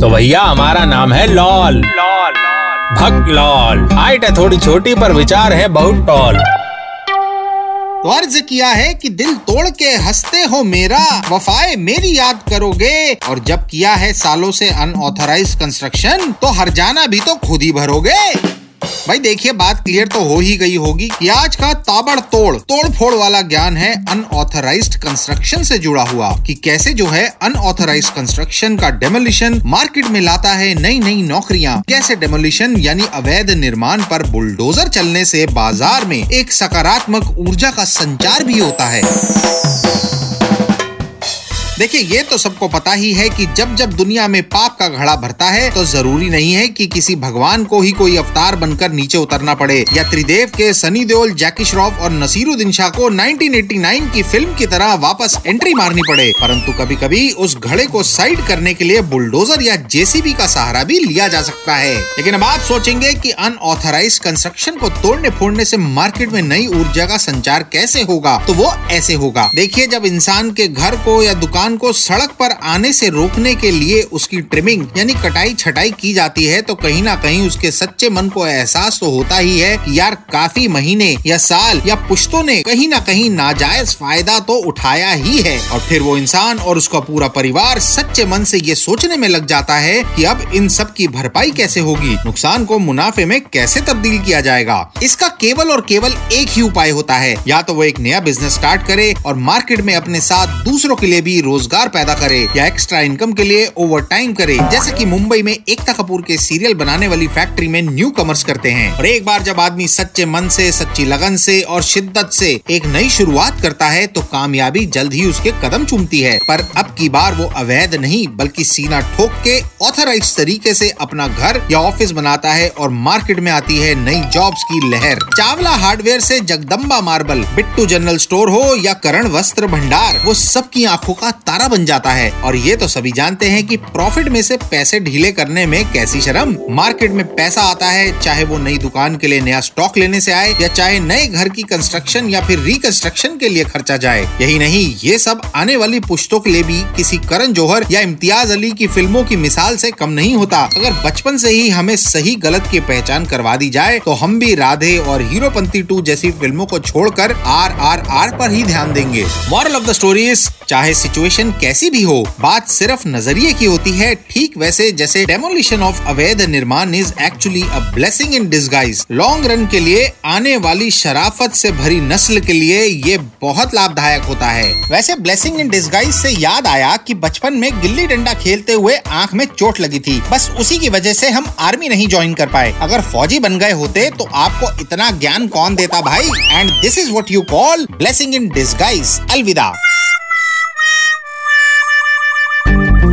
तो भैया, हमारा नाम है लॉल। लॉल भक्त लॉल। हाइट है थोड़ी छोटी, पर विचार है बहुत टॉल। तो अर्ज़ किया है कि दिल तोड़ के हँसते हो मेरा, वफाए मेरी याद करोगे। और जब किया है सालों से अनऑथराइज कंस्ट्रक्शन तो हर जाना भी तो खुद ही भरोगे। भाई देखिए, बात क्लियर तो हो ही गई होगी कि आज का ताबड़ तोड़ फोड़ वाला ज्ञान है अनऑथराइज्ड कंस्ट्रक्शन से जुड़ा हुआ कि कैसे जो है अनऑथराइज्ड कंस्ट्रक्शन का डेमोलिशन मार्केट में लाता है नई नई नौकरियाँ। कैसे डेमोलिशन यानी अवैध निर्माण पर बुलडोजर चलने से बाज़ार में एक सकारात्मक ऊर्जा का संचार भी होता है। देखिए, ये तो सबको पता ही है कि जब जब दुनिया में पाप का घड़ा भरता है तो ज़रूरी नहीं है कि किसी भगवान को ही कोई अवतार बनकर नीचे उतरना पड़े। या त्रिदेव के सनी देओल जैकी श्रॉफ और नसीरुद्दीन शाह को 1989 की फ़िल्म की तरह वापस एंट्री मारनी पड़े। परंतु कभी कभी उस घड़े को साइड करने के लिए बुलडोजर या जेसीबी का सहारा भी लिया जा सकता है। लेकिन अब आप सोचेंगे की अनऑथराइज कंस्ट्रक्शन को तोड़ने फोड़ने से मार्केट में नई ऊर्जा का संचार कैसे होगा? तो वो ऐसे होगा। देखिए, जब इंसान के घर को या दुकान दुकान को सड़क पर आने से रोकने के लिए उसकी ट्रिमिंग यानी कटाई छटाई की जाती है तो कहीं ना कहीं उसके सच्चे मन को एहसास तो होता ही है कि यार काफ़ी महीने या साल या पुश्तों ने कहीं ना कहीं नाजायज फ़ायदा तो उठाया ही है। और फिर वो इंसान और उसका पूरा परिवार सच्चे मन से ये सोचने में लग जाता है कि अब इन सब की भरपाई कैसे होगी? नुकसान को मुनाफे में कैसे तब्दील किया जाएगा? इसका केवल और केवल एक ही उपाय होता है। या तो वो एक नया बिज़नेस स्टार्ट करे और मार्केट में अपने साथ दूसरों के लिए भी रोज रोज़गार पैदा करे या एक्स्ट्रा इनकम के लिए ओवर टाइम करे। जैसे कि मुंबई में एकता कपूर के सीरियल बनाने वाली फैक्ट्री में न्यू कमर्स करते हैं। और एक बार जब आदमी सच्चे मन से, सच्ची लगन से और शिद्दत से एक नई शुरुआत करता है तो कामयाबी जल्द ही उसके कदम चूमती है। पर अब की बार वो अवैध नहीं, बल्कि सीना ठोक के ऑथराइज तरीके से अपना घर या ऑफ़िस बनाता है और मार्केट में आती है नई जॉब्स की लहर। चावला हार्डवेयर से Jagdamba marble Bittu general store हो या करण वस्त्र भंडार, वो सबकी आँखों का तारा बन जाता है। और ये तो सभी जानते हैं कि प्रॉफिट में से पैसे ढीले करने में कैसी शर्म। मार्केट में पैसा आता है, चाहे वो नई दुकान के लिए नया स्टॉक लेने से आए, या चाहे नए घर की कंस्ट्रक्शन या फिर रिकंस्ट्रक्शन के लिए खर्चा जाए। यही नहीं, ये सब आने वाली पुश्तों के लिए भी किसी करण जौहर या इम्तियाज़ अली की फ़िल्मों की मिसाल से कम नहीं होता। अगर बचपन से ही हमें सही गलत की पहचान करवा दी जाए तो हम भी राधे और हीरोपंती टू जैसी फ़िल्मों को छोड़कर आर आर आर पर ही ध्यान देंगे। मॉरल ऑफ़ द स्टोरी चाहे सिचुएशन डेमोलिशन कैसी भी हो, बात सिर्फ़ नज़रिए की होती है, ठीक वैसे जैसे डेमोलिशन ऑफ़ अवैध निर्माण is actually a blessing in disguise long run के लिए, आने वाली शराफत से भरी नस्ल के लिए ये बहुत लाभदायक होता है। वैसे ब्लेसिंग इन डिस्गाइज से याद आया कि बचपन में गिल्ली डंडा खेलते हुए आँख में चोट लगी थी। बस उसी की वजह से हम आर्मी नहीं ज्वाइन कर पाए। अगर फौजी बन गए होते तो आपको इतना ज्ञान कौन देता भाई? And this is what you call blessing in disguise अलविदा।